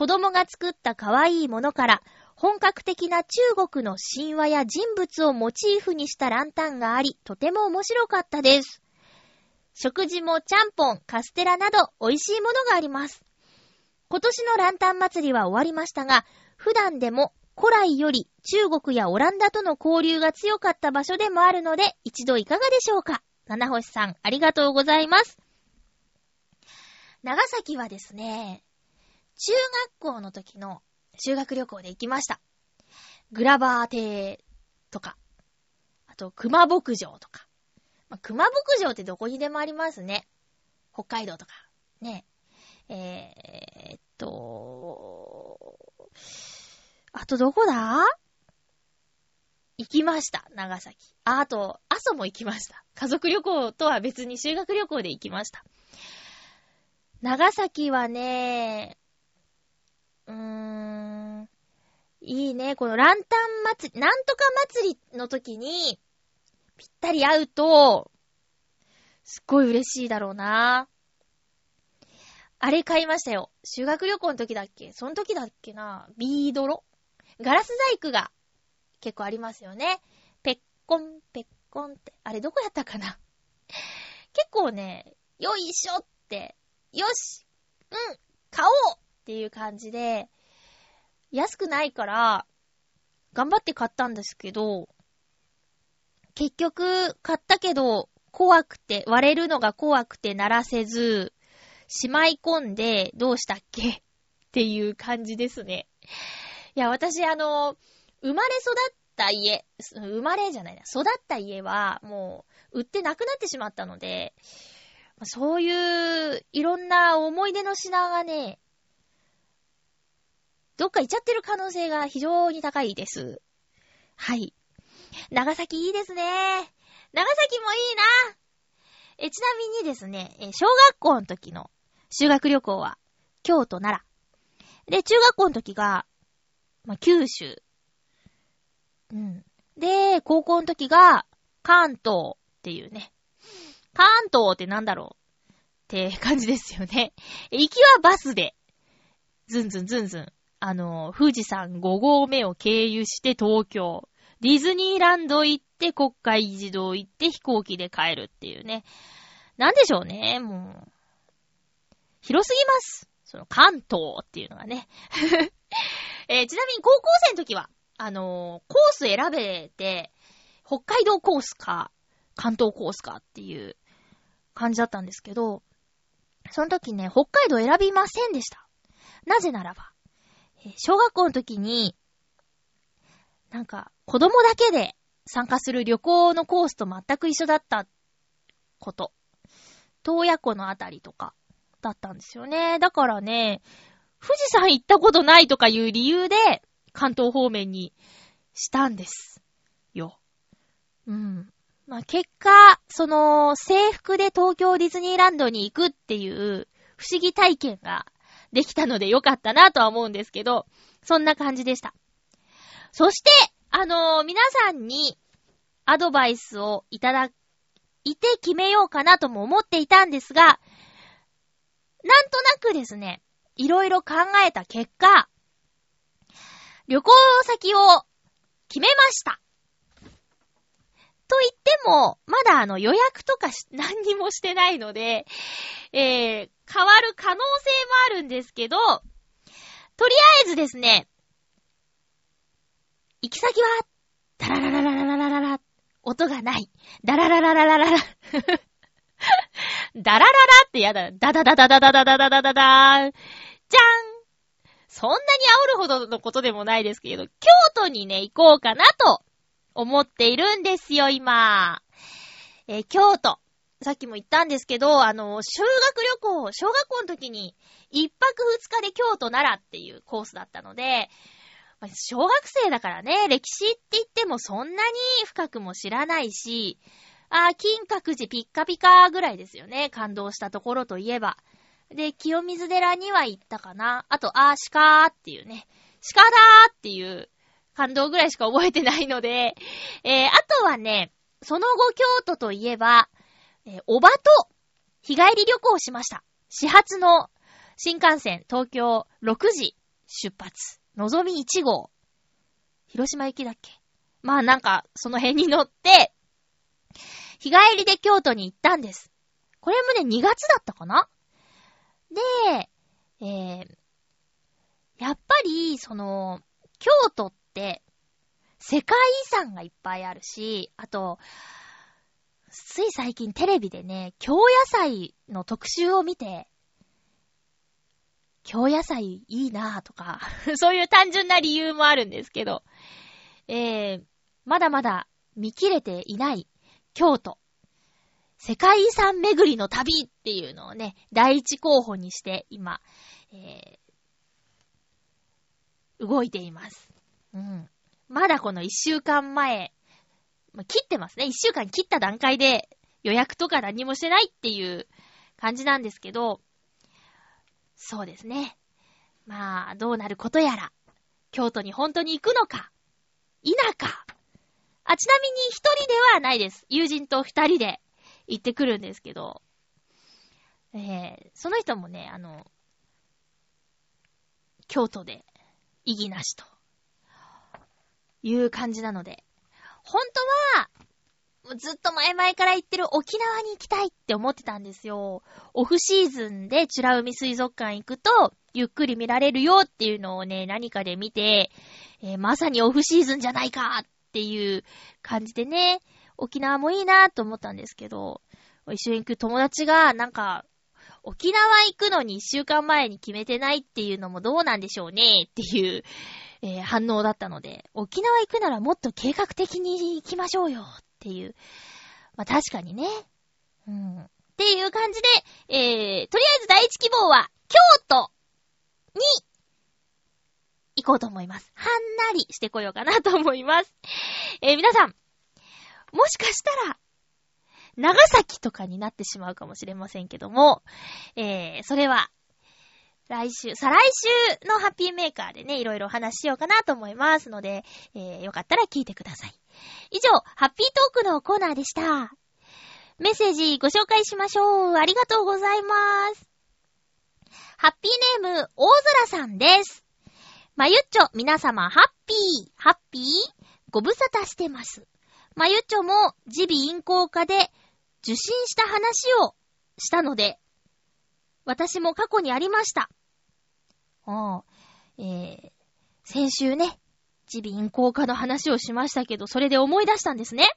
Speaker 1: 子供が作った可愛いものから、本格的な中国の神話や人物をモチーフにしたランタンがあり、とても面白かったです。食事もちゃんぽん、カステラなど美味しいものがあります。今年のランタン祭りは終わりましたが、普段でも古来より中国やオランダとの交流が強かった場所でもあるので、一度いかがでしょうか七星さん、ありがとうございます。長崎はですね、中学校の時の修学旅行で行きました。グラバー亭とか、あと熊牧場とか。まあ、熊牧場ってどこにでもありますね。北海道とか。ね。えー、っと、あとどこだ？行きました、長崎。あ、あと、阿蘇も行きました。家族旅行とは別に修学旅行で行きました。長崎はね、うーん、いいね。このランタン祭り、なんとか祭りの時に、ぴったり会うと、すっごい嬉しいだろうな。あれ買いましたよ。修学旅行の時だっけ？その時だっけな？ビードロ？ガラス細工が結構ありますよね。ペッコン、ペッコンって。あれどこやったかな？結構ね、よいしょって、よしうん買おうっていう感じで、安くないから、頑張って買ったんですけど、結局、買ったけど、怖くて、割れるのが怖くて鳴らせず、しまい込んで、どうしたっけ？っていう感じですね。いや、私、あの、生まれ育った家、生まれじゃないな、育った家は、もう、売ってなくなってしまったので、そういう、いろんな思い出の品がね、どっか行っちゃってる可能性が非常に高いです。はい。長崎いいですね。長崎もいいな。え、ちなみにですね、え、小学校の時の修学旅行は、京都、奈良。で、中学校の時が、まあ、九州。うん。で、高校の時が、関東っていうね。関東ってなんだろうって感じですよね。行きはバスで、ずんずんずんずん、あの、富士山5合目を経由して東京。ディズニーランド行って、国会議事堂行って飛行機で帰るっていうね。なんでしょうね、もう。広すぎます。その関東っていうのがね。えー、ちなみに高校生の時は、あのー、コース選べて、北海道コースか、関東コースかっていう感じだったんですけど、その時ね、北海道選びませんでした。なぜならば、小学校の時に、なんか、子供だけで参加する旅行のコースと全く一緒だったこと。東野湖のあたりとか、だったんですよね。だからね、富士山行ったことないとかいう理由で、関東方面にしたんです。よ。うん。まあ、結果、その、制服で東京ディズニーランドに行くっていう不思議体験ができたのでよかったなとは思うんですけど、そんな感じでした。そして、あのー、皆さんにアドバイスをいただいて決めようかなとも思っていたんですが、なんとなくですね、いろいろ考えた結果、旅行先を決めました。と言っても、まだあの予約とか何にもしてないので、えー、変わる可能性もあるんですけど、とりあえずですね、行き先は、ダラララララララララ、音がない。ダラララララララ。ダラララってやだ。ダダダダダダダダダダダダ。じゃんそんなに煽るほどのことでもないですけど、京都にね、行こうかなと思っているんですよ、今。えー、京都。さっきも言ったんですけど、あの、修学旅行、小学校の時に、一泊二日で京都奈良っていうコースだったので、小学生だからね、歴史って言ってもそんなに深くも知らないし、あ金閣寺ピッカピカぐらいですよね、感動したところといえば。で、清水寺には行ったかな。あと、あ、鹿っていうね、鹿だーっていう感動ぐらいしか覚えてないので、えー、あとはね、その後京都といえば、えー、おばと日帰り旅行をしました。始発の新幹線東京6時出発。のぞみ1号。広島行きだっけ？まあなんか、その辺に乗って、日帰りで京都に行ったんです。これもね、2月だったかな？で、えー、その、京都っ、世界遺産がいっぱいあるし、あと、つい最近テレビでね、京野菜の特集を見て、京野菜いいなぁとか そういう単純な理由もあるんですけど、えー、まだまだ見切れていない京都。世界遺産巡りの旅っていうのをね、第一候補にして今、えー、動いています。うん。まだこの一週間前まあ、切ってますね。一週間切った段階で予約とか何もしてないっていう感じなんですけど、そうですね。まあ、どうなることやら、京都に本当に行くのか、否か。あ、ちなみに一人ではないです。友人と二人で行ってくるんですけど、えー、その人もね、あの、京都で意義なしという感じなので、本当は、ずっと前々から言ってる沖縄に行きたいって思ってたんですよ。オフシーズンでチュラ海水族館行くと、ゆっくり見られるよっていうのをね、何かで見て、えー、まさにオフシーズンじゃないかっていう感じでね、沖縄もいいなと思ったんですけど、一緒に行く友達が、なんか、沖縄行くのに一週間前に決めてないっていうのもどうなんでしょうねっていうえー、反応だったので、沖縄行くならもっと計画的に行きましょうよっていう。まあ、確かにね。うん。っていう感じで、えー、とりあえず第一希望は、京都に行こうと思います。はんなりしてこようかなと思います。えー、皆さん、もしかしたら、長崎とかになってしまうかもしれませんけども、えー、それは、来週、再来週のハッピーメーカーでね、いろいろお話ししようかなと思いますので、えー、よかったら聞いてください。以上、ハッピートークのコーナーでした。メッセージご紹介しましょう。ありがとうございます。ハッピーネーム、大空さんです。まゆっちょ、皆様、ハッピー、ハッピー？ご無沙汰してます。まゆっちょも、耳鼻咽喉科で受診した話をしたので、私も過去にありました。あえー、先週ね、耳鼻咽喉科の話をしましたけど、それで思い出したんですね。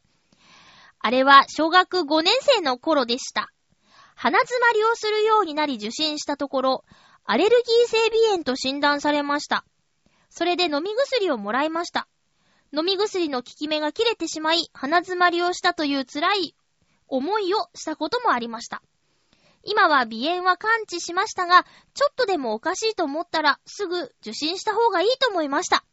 Speaker 1: あれは小学5年生の頃でした。鼻詰まりをするようになり受診したところ、アレルギー性鼻炎と診断されました。それで飲み薬をもらいました。飲み薬の効き目が切れてしまい、鼻詰まりをしたという辛い思いをしたこともありました。今は鼻炎は完治しましたが、ちょっとでもおかしいと思ったら、すぐ受診した方がいいと思いました。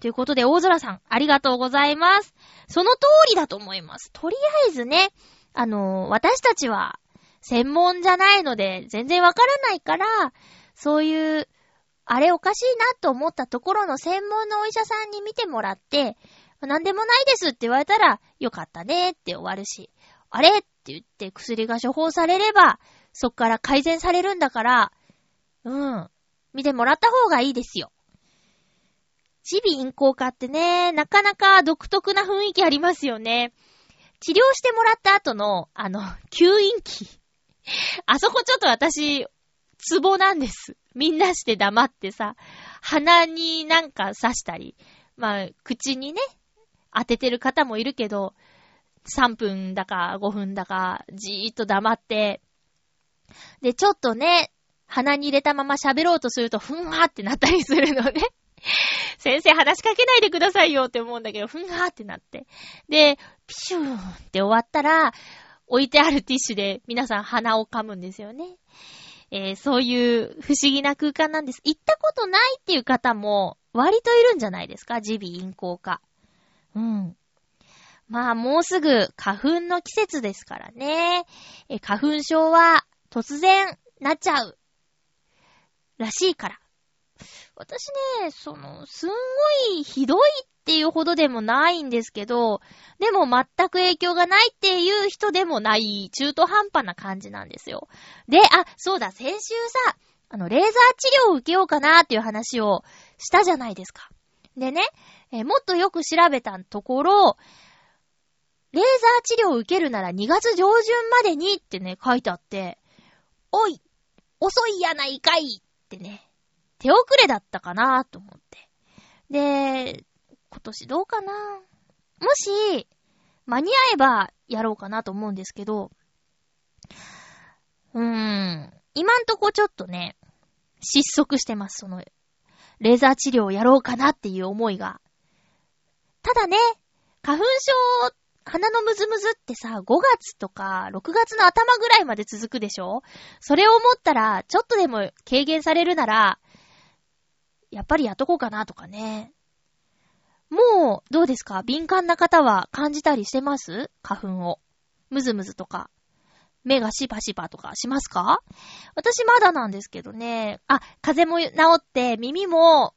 Speaker 1: ということで、大空さん、ありがとうございます。その通りだと思います。とりあえずね、あのー、私たちは、専門じゃないので、全然わからないから、そういう、あれおかしいなと思ったところの専門のお医者さんに見てもらって、なんでもないですって言われたら、よかったねって終わるし、あれって言って薬が処方されれば、そっから改善されるんだから、うん。見てもらった方がいいですよ。耳鼻咽喉科ってね、なかなか独特な雰囲気ありますよね。治療してもらった後の、あの、吸引器。あそこちょっと私、ツボなんです。みんなして黙ってさ、鼻になんか刺したり、まあ、口にね、当ててる方もいるけど、3分だか5分だかじーっと黙って、で、ちょっとね、鼻に入れたまま喋ろうとすると、ふんはーってなったりするのね。先生話しかけないでくださいよって思うんだけど、ふんはーってなって。で、ピシューンって終わったら、置いてあるティッシュで皆さん鼻を噛むんですよね。えー、そういう不思議な空間なんです。行ったことないっていう方も割といるんじゃないですか？耳鼻咽喉科。うん。まあもうすぐ花粉の季節ですからね。え、花粉症は突然なっちゃう。らしいから。私ね、その、すんごいひどいっていうほどでもないんですけど、でも全く影響がないっていう人でもない中途半端な感じなんですよ。で、あ、そうだ、先週さ、あの、レーザー治療を受けようかなっていう話をしたじゃないですか。でね、えもっとよく調べたところ、レーザー治療を受けるなら2月上旬までにってね、書いてあって、おい、遅いやないかいってね、手遅れだったかなと思って。で、今年どうかな？もし、間に合えばやろうかなと思うんですけど、うーん、今んとこちょっとね、失速してます、その、レーザー治療をやろうかなっていう思いが。ただね、花粉症、鼻のムズムズってさ、5月とか6月の頭ぐらいまで続くでしょ？それを思ったら、ちょっとでも軽減されるなら、やっぱりやっとこうかなとかね。もう、どうですか？敏感な方は感じたりしてます？花粉を。ムズムズとか。目がシパシパとかしますか？私まだなんですけどね。あ、風も治って耳も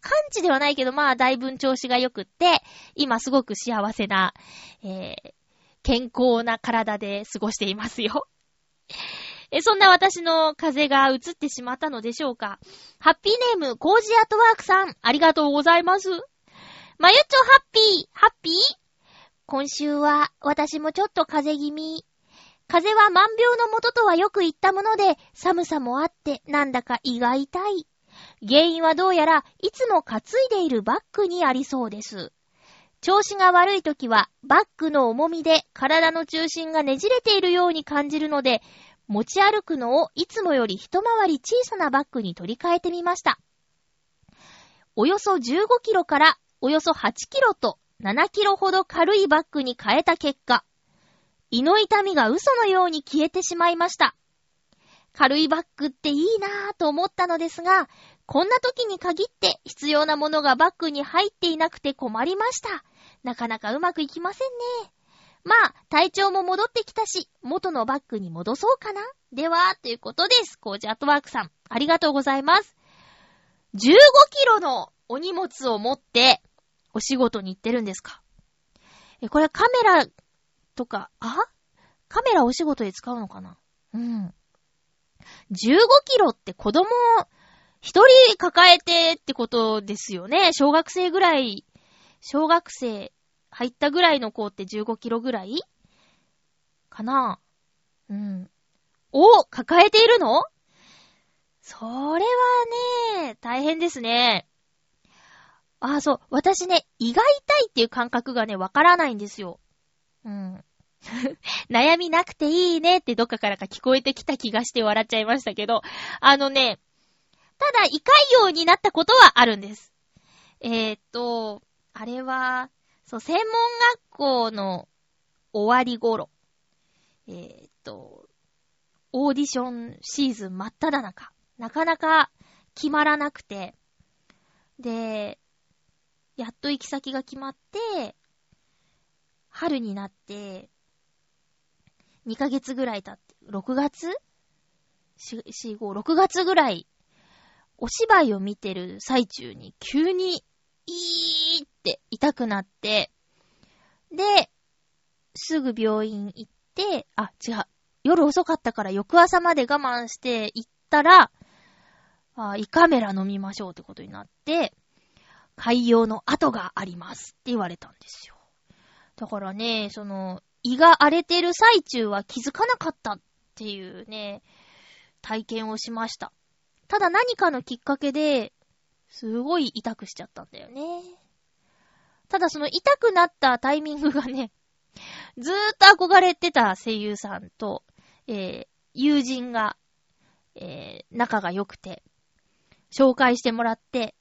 Speaker 1: 感知ではないけど、まあ、だいぶ調子が良くって、今すごく幸せな、えー、健康な体で過ごしていますよ。え、そんな私の風が移ってしまったのでしょうか？ハッピーネーム、コージアートワークさん、ありがとうございます。まゆちょハッピー、ハッピー？今週は、私もちょっと風邪気味。風は万病のもととはよく言ったもので、寒さもあって、なんだか胃が痛い。原因はどうやら、いつも担いでいるバッグにありそうです。調子が悪い時は、バッグの重みで体の中心がねじれているように感じるので、持ち歩くのをいつもより一回り小さなバッグに取り替えてみました。およそ15キロからおよそ8キロと7キロほど軽いバッグに変えた結果、胃の痛みが嘘のように消えてしまいました。軽いバッグっていいなぁと思ったのですが、こんな時に限って必要なものがバッグに入っていなくて困りました。なかなかうまくいきませんね。まあ、体調も戻ってきたし、元のバッグに戻そうかな。では、ということです。コージアットワークさん、ありがとうございます。15キロのお荷物を持って、お仕事に行ってるんですか？え、これカメラとか、あ？カメラお仕事で使うのかな？うん。15キロって子供、一人抱えてってことですよね。小学生ぐらい、小学生入ったぐらいの子って15キロぐらいかなうん。お抱えているの？それはね、大変ですね。ああ、そう。私ね、胃が痛いっていう感覚がね、わからないんですよ。うん。悩みなくていいねってどっかからか聞こえてきた気がして笑っちゃいましたけど、あのね、ただ胃潰瘍になったことはあるんです。えー、っと、あれは、そう、専門学校の終わり頃、えー、っと、オーディションシーズン真っ只中、なかなか決まらなくて、で、やっと行き先が決まって、春になって、2ヶ月ぐらい経って、6月 ?4、4、5、6月ぐらい、お芝居を見てる最中に急に、いーって痛くなって、で、すぐ病院行って、あ、違う。夜遅かったから翌朝まで我慢して行ったら、あ胃カメラ飲みましょうってことになって、海洋の跡がありますって言われたんですよ。だからね、その、胃が荒れてる最中は気づかなかったっていうね、体験をしました。ただ何かのきっかけで、すごい痛くしちゃったんだよね。ただその痛くなったタイミングがね、ずーっと憧れてた声優さんと、えー、友人が、えー、仲が良くて、紹介してもらって、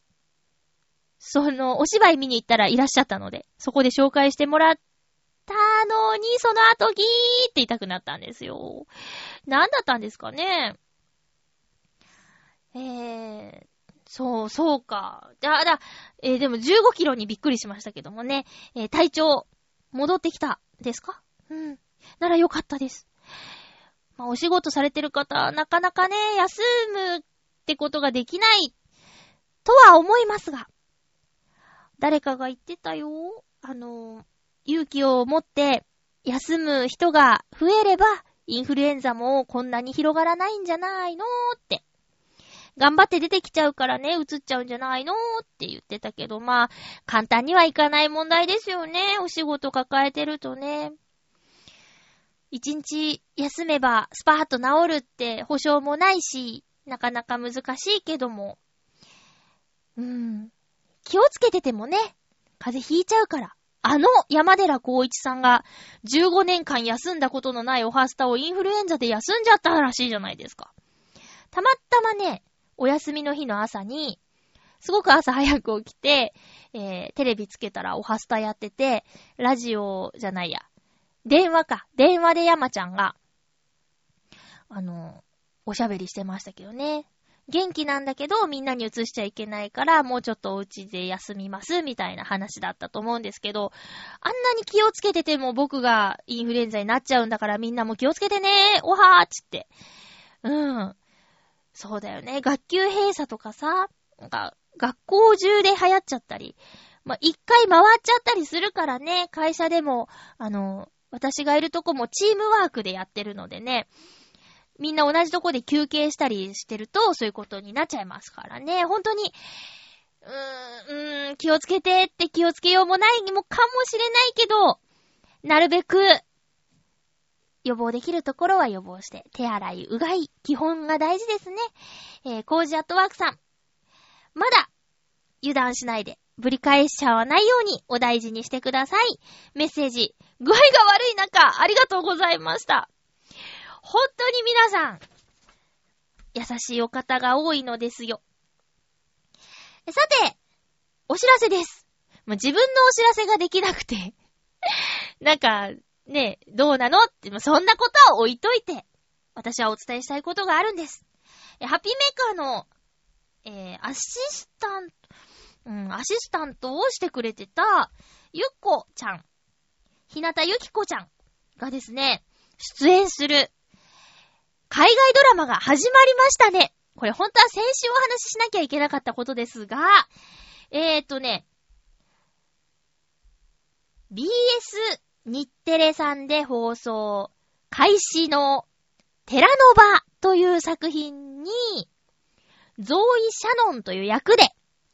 Speaker 1: その、お芝居見に行ったらいらっしゃったので、そこで紹介してもらったのに、その後ギーって痛くなったんですよ。なんだったんですかねえー、そう、そうか。だ、だ、えー、でも15キロにびっくりしましたけどもね、えー、体調、戻ってきた、ですか？うん。ならよかったです。まあ、お仕事されてる方、なかなかね、休むってことができない、とは思いますが、誰かが言ってたよ。あの、勇気を持って休む人が増えれば、インフルエンザもこんなに広がらないんじゃないの？って。頑張って出てきちゃうからね、映っちゃうんじゃないのって言ってたけど、まあ、簡単にはいかない問題ですよね。お仕事抱えてるとね。一日休めばスパーッと治るって保証もないし、なかなか難しいけども、うん。気をつけててもね、風邪ひいちゃうから。あの山寺孝一さんが15年間休んだことのないオハスタをインフルエンザで休んじゃったらしいじゃないですか。たまたまね、お休みの日の朝に、すごく朝早く起きて、えー、テレビつけたらオハスタやってて、ラジオじゃないや。電話か。電話で山ちゃんが、あの、おしゃべりしてましたけどね。元気なんだけど、みんなに移しちゃいけないから、もうちょっとお家で休みます、みたいな話だったと思うんですけど、あんなに気をつけてても僕がインフルエンザになっちゃうんだからみんなも気をつけてねおはーっつって。うん。そうだよね。学級閉鎖とかさ、なんか、学校中で流行っちゃったり、まあ、一回回っちゃったりするからね、会社でも、あの、私がいるとこもチームワークでやってるのでね、みんな同じとこで休憩したりしてると、そういうことになっちゃいますからね。本当に、うーん、うーん気をつけてって気をつけようもないにもかもしれないけど、なるべく、予防できるところは予防して、手洗い、うがい、基本が大事ですね。えー、コージアットワークさん。まだ、油断しないで、ぶり返しちゃわないようにお大事にしてください。メッセージ、具合が悪い中、ありがとうございました。本当に皆さん、優しいお方が多いのですよ。さて、お知らせです。もう自分のお知らせができなくて なんか、ねえ、どうなの？って、そんなことは置いといて、私はお伝えしたいことがあるんです。ハッピーメーカーの、えー、アシスタント、うん、アシスタントをしてくれてた、ゆっこちゃん、ひなたゆきこちゃんがですね、出演する海外ドラマが始まりましたね。これ本当は先週お話ししなきゃいけなかったことですが、えーとね、BS 日テレさんで放送開始のテラノバという作品に、ゾーイ・シャノンという役で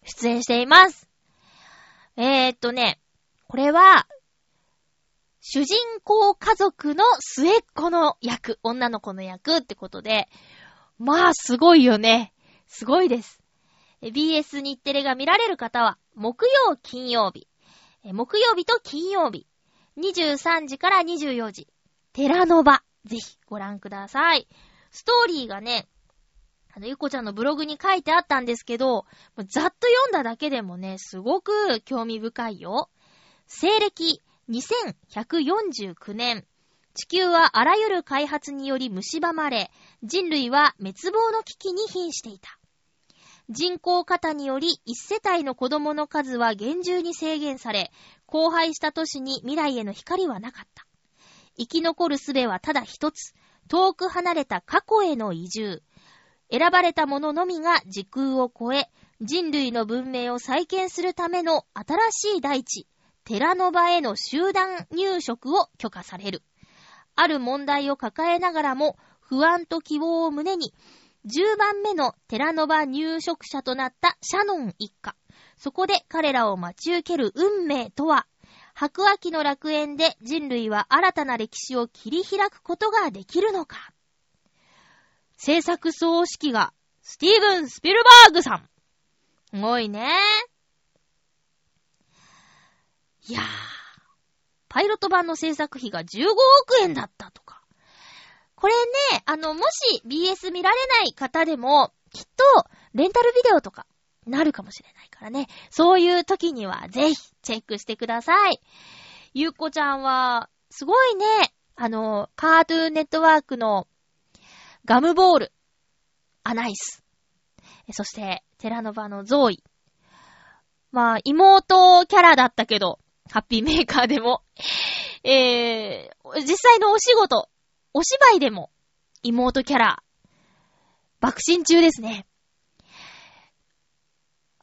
Speaker 1: 出演しています。えーとね、これは主人公家族の末っ子の役、女の子の役ってことで、まあ、すごいよね。すごいです。BS 日テレが見られる方は、木曜、金曜日。木曜日と金曜日。23時から24時。テラノバ。ぜひご覧ください。ストーリーがね、あの、ゆこちゃんのブログに書いてあったんですけど、ざっと読んだだけでもね、すごく興味深いよ。西暦2149年、地球はあらゆる開発により蝕まれ、人類は滅亡の危機に瀕していた。人口過多により一世帯の子供の数は厳重に制限され、荒廃した都市に未来への光はなかった。生き残る術はただ一つ、遠く離れた過去への移住。選ばれた者のみが時空を超え、人類の文明を再建するための新しい大地、寺の場への集団入植を許可される。ある問題を抱えながらも、不安と希望を胸に、10番目の寺の場入植者となったシャノン一家。そこで彼らを待ち受ける運命とは、白亜紀の楽園で人類は新たな歴史を切り開くことができるのか。制作総指揮が、スティーブン・スピルバーグさん。すごいね。いやー、パイロット版の制作費が15億円だったとか。これね、あの、もし BS 見られない方でも、きっと、レンタルビデオとか、なるかもしれないからね。そういう時には、ぜひ、チェックしてください。ゆうこちゃんは、すごいね、あの、カートゥーネットワークの、ガムボール、アナイス。そして、テラノバのゾーイ。まあ、妹キャラだったけど、ハッピーメーカーでも、えー、実際のお仕事、お芝居でも、妹キャラ、爆心中ですね。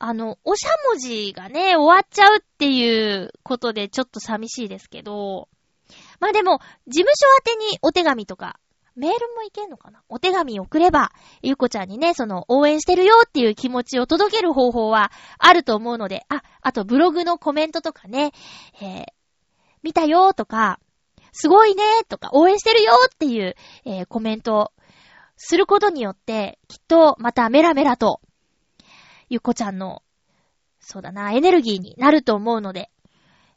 Speaker 1: あの、おしゃもじがね、終わっちゃうっていうことでちょっと寂しいですけど、まあでも、事務所宛てにお手紙とか、メールもいけんのかな？お手紙送れば、ゆうこちゃんにね、その、応援してるよっていう気持ちを届ける方法はあると思うので、あ、あとブログのコメントとかね、えー、見たよとか、すごいねとか、応援してるよっていう、えー、コメントすることによって、きっとまたメラメラと、ゆこちゃんのそうだな、エネルギーになると思うので、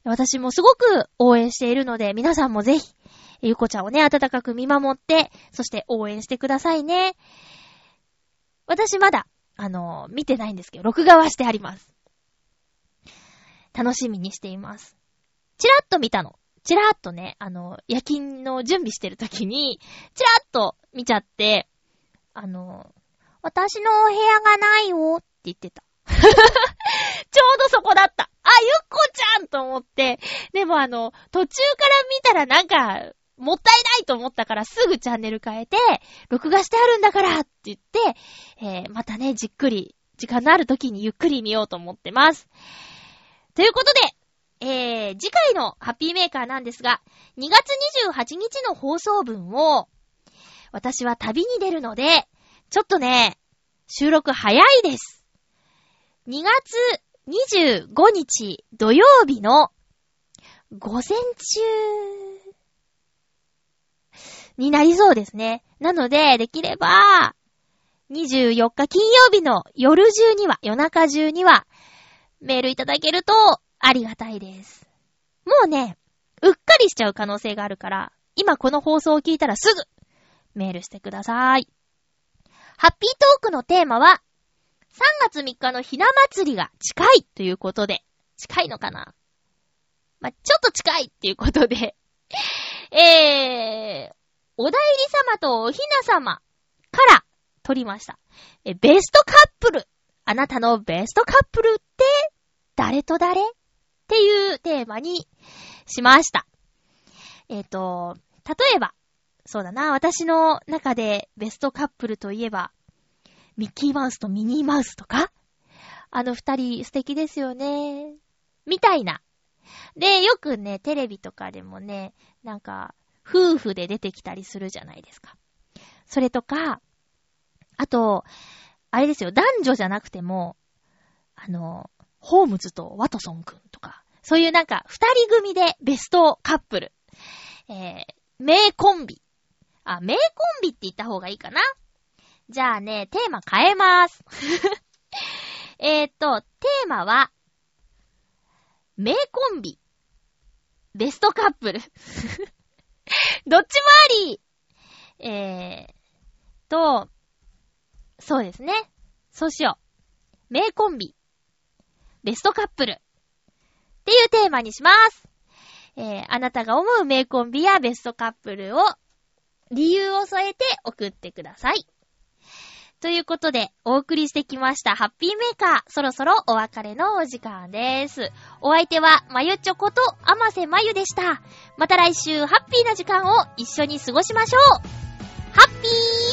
Speaker 1: 私もすごく応援しているので、皆さんもぜひ、ゆこちゃんをね、温かく見守って、そして応援してくださいね。私まだ、あの、見てないんですけど、録画はしてあります。楽しみにしています。チラッと見たの。チラッとね、あの、夜勤の準備してる時に、チラッと見ちゃって、あの、私のお部屋がないよっって言ってた。ちょうどそこだった。あ、ゆっこちゃんと思って、でもあの、途中から見たらなんか、もったいないと思ったからすぐチャンネル変えて、録画してあるんだからって言って、えー、またね、じっくり、時間のある時にゆっくり見ようと思ってます。ということで、えー、次回のハッピーメーカーなんですが、2月28日の放送分を、私は旅に出るので、ちょっとね、収録早いです。2月25日土曜日の午前中になりそうですね。なので、できれば、24日金曜日の夜中には、夜中中には、メールいただけるとありがたいです。もうね、うっかりしちゃう可能性があるから、今この放送を聞いたらすぐメールしてください。ハッピートークのテーマは、3月3日のひな祭りが近いということで、近いのかな？まあ、ちょっと近いっていうことで えー、お代理様とおひな様から取りました。え、ベストカップル？あなたのベストカップルって誰と誰？っていうテーマにしました。えっ、ー、と、例えば、そうだな、私の中でベストカップルといえば、ミッキーマウスとミニーマウスとか？あの二人素敵ですよね。みたいな。で、よくね、テレビとかでもね、なんか、夫婦で出てきたりするじゃないですか。それとか、あと、あれですよ、男女じゃなくても、あの、ホームズとワトソンくんとか、そういうなんか、二人組でベストカップル。えー、名コンビ。あ、名コンビって言った方がいいかなじゃあね、テーマ変えます。えっと、テーマは、名コンビ。ベストカップル。どっちもありえー、と、そうですね。そうしよう。名コンビ。ベストカップル。っていうテーマにします。えー、あなたが思う名コンビやベストカップルを、理由を添えて送ってください。ということで、お送りしてきましたハッピーメーカー、そろそろお別れのお時間です。お相手は、まゆちょこと、あませまゆでした。また来週、ハッピーな時間を一緒に過ごしましょうハッピー